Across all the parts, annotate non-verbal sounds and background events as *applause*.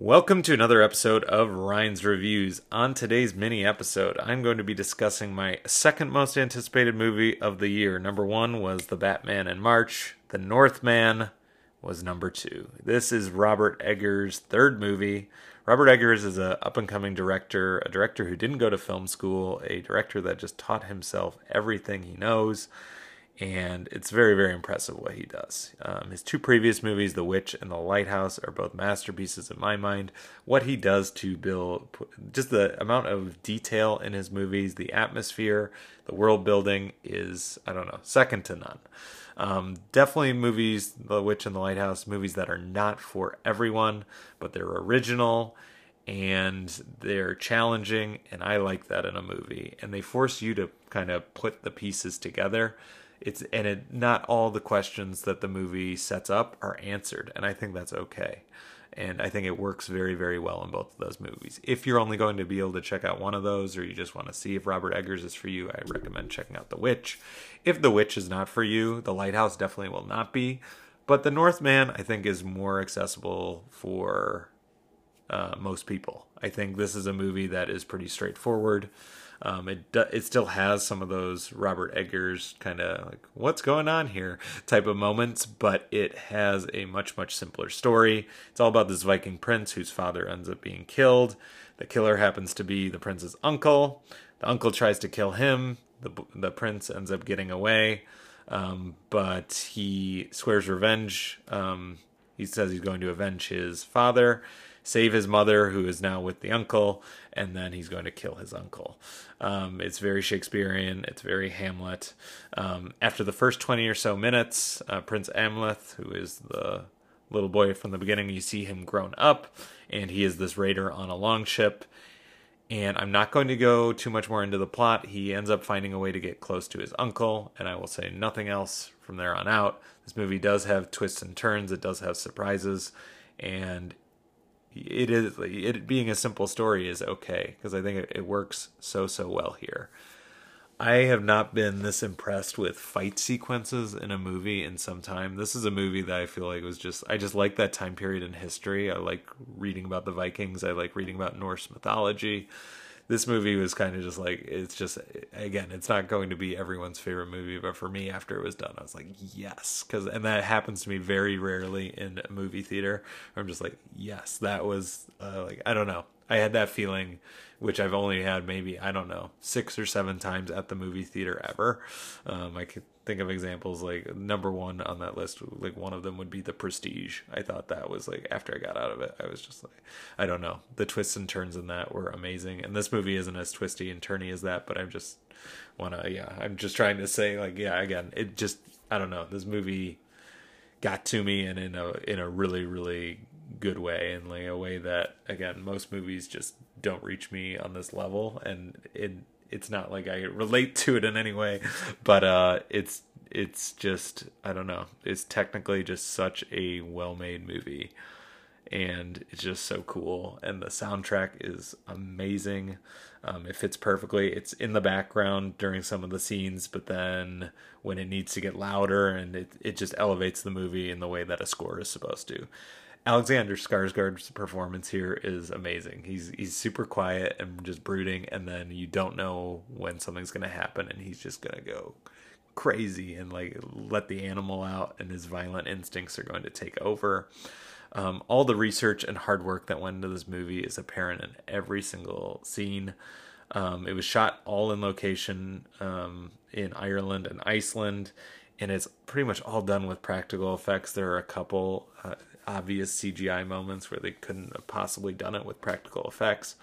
Welcome to another episode of Ryan's Reviews. On today's mini episode, I'm going to be discussing my second most anticipated movie of the year. Number one was The Batman in March, The Northman was number two. This is Robert Eggers' third movie. Robert Eggers is an up and coming director, a director who didn't go to film school, a director that just taught himself everything he knows and it's very very impressive what he does. Um, his two previous movies the witch and the lighthouse are both masterpieces in my mind. What he does to build just the amount of detail in his movies the atmosphere the world building is i don't know second to none. Um, definitely movies the witch and the lighthouse movies that are not for everyone but they're original and they're challenging and i like that in a movie. And they force you to kind of put the pieces together it's and it not all the questions that the movie sets up are answered and i think that's okay. And i think it works very very well in both of those movies. If you're only going to be able to check out one of those or you just want to see if robert eggers is for you i recommend checking out the witch. If the witch is not for you the lighthouse definitely will not be. But the northman i think is more accessible for uh, most people i think this is a movie that is pretty straightforward um, it it still has some of those Robert Eggers kind of like what's going on here type of moments, but it has a much much simpler story. It's all about this Viking prince whose father ends up being killed. The killer happens to be the prince's uncle. The uncle tries to kill him. The the prince ends up getting away, um, but he swears revenge. Um, he says he's going to avenge his father save his mother, who is now with the uncle, and then he's going to kill his uncle. Um, it's very Shakespearean. It's very Hamlet. Um, after the first 20 or so minutes, uh, Prince Amleth, who is the little boy from the beginning, you see him grown up, and he is this raider on a longship. And I'm not going to go too much more into the plot. He ends up finding a way to get close to his uncle, and I will say nothing else from there on out. This movie does have twists and turns, it does have surprises, and it is it being a simple story is okay because I think it, it works so so well here. I have not been this impressed with fight sequences in a movie in some time. This is a movie that I feel like was just I just like that time period in history. I like reading about the Vikings. I like reading about Norse mythology this movie was kind of just like it's just again it's not going to be everyone's favorite movie but for me after it was done i was like yes. Because and that happens to me very rarely in a movie theater. I'm just like yes that was uh, like i don't know i had that feeling which i've only had maybe i don't know six or seven times at the movie theater ever. Um, i could think of examples like number one on that list like one of them would be the prestige. I thought that was like after i got out of it i was just like i don't know. The twists and turns in that were amazing. And this movie isn't as twisty and turny as that but i'm just wanna yeah i'm just trying to say like yeah again it just i don't know. This movie got to me and in a in a really really good way and like a way that again most movies just don't reach me on this level and it it's not like I relate to it in any way, but uh, it's it's just I don't know. It's technically just such a well-made movie, and it's just so cool. And the soundtrack is amazing. Um, it fits perfectly. It's in the background during some of the scenes, but then when it needs to get louder, and it it just elevates the movie in the way that a score is supposed to. Alexander Skarsgård's performance here is amazing. He's he's super quiet and just brooding, and then you don't know when something's gonna happen, and he's just gonna go crazy and like let the animal out, and his violent instincts are going to take over. Um, all the research and hard work that went into this movie is apparent in every single scene. Um, it was shot all in location um, in Ireland and Iceland, and it's pretty much all done with practical effects. There are a couple. Uh, obvious CGI moments where they couldn't have possibly done it with practical effects.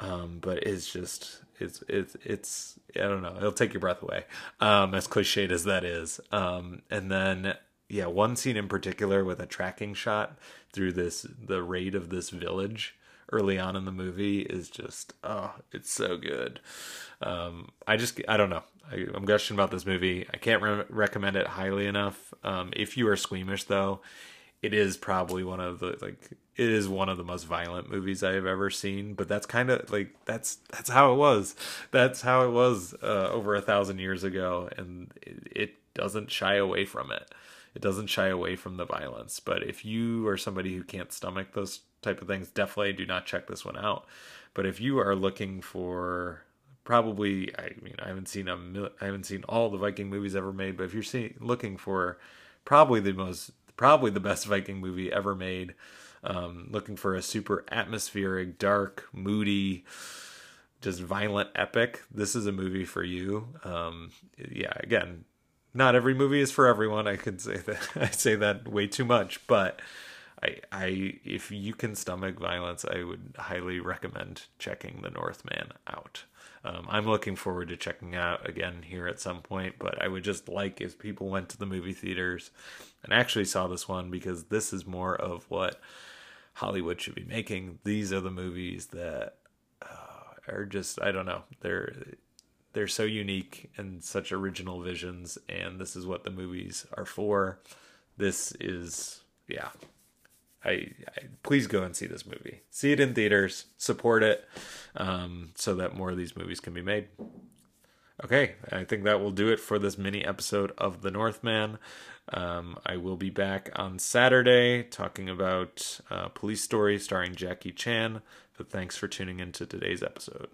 Um, but it's just it's it's it's I don't know. It'll take your breath away. Um, as cliched as that is. Um, and then yeah, one scene in particular with a tracking shot through this the raid of this village early on in the movie is just oh, it's so good. Um, I just I don't know. I, am gushing about this movie. I can't re- recommend it highly enough. Um, if you are squeamish though, it is probably one of the like it is one of the most violent movies I have ever seen. But that's kind of like that's that's how it was. That's how it was uh, over a thousand years ago, and it, it doesn't shy away from it. It doesn't shy away from the violence. But if you are somebody who can't stomach those type of things, definitely do not check this one out. But if you are looking for probably, I mean, I haven't seen I haven't seen all the Viking movies ever made, but if you're see, looking for probably the most, probably the best Viking movie ever made, um, looking for a super atmospheric, dark, moody, just violent epic, this is a movie for you. Um, yeah, again, not every movie is for everyone. I could say that *laughs* I say that way too much, but I, I, if you can stomach violence, I would highly recommend checking The Northman out. Um, I'm looking forward to checking out again here at some point, but I would just like if people went to the movie theaters and actually saw this one because this is more of what Hollywood should be making. These are the movies that uh, are just I don't know they're they're so unique and such original visions, and this is what the movies are for. This is yeah I, I, please go and see this movie. See it in theaters, support it, um, so that more of these movies can be made. Okay, I think that will do it for this mini episode of The Northman. Um, I will be back on Saturday talking about uh, Police Story starring Jackie Chan. But thanks for tuning in to today's episode.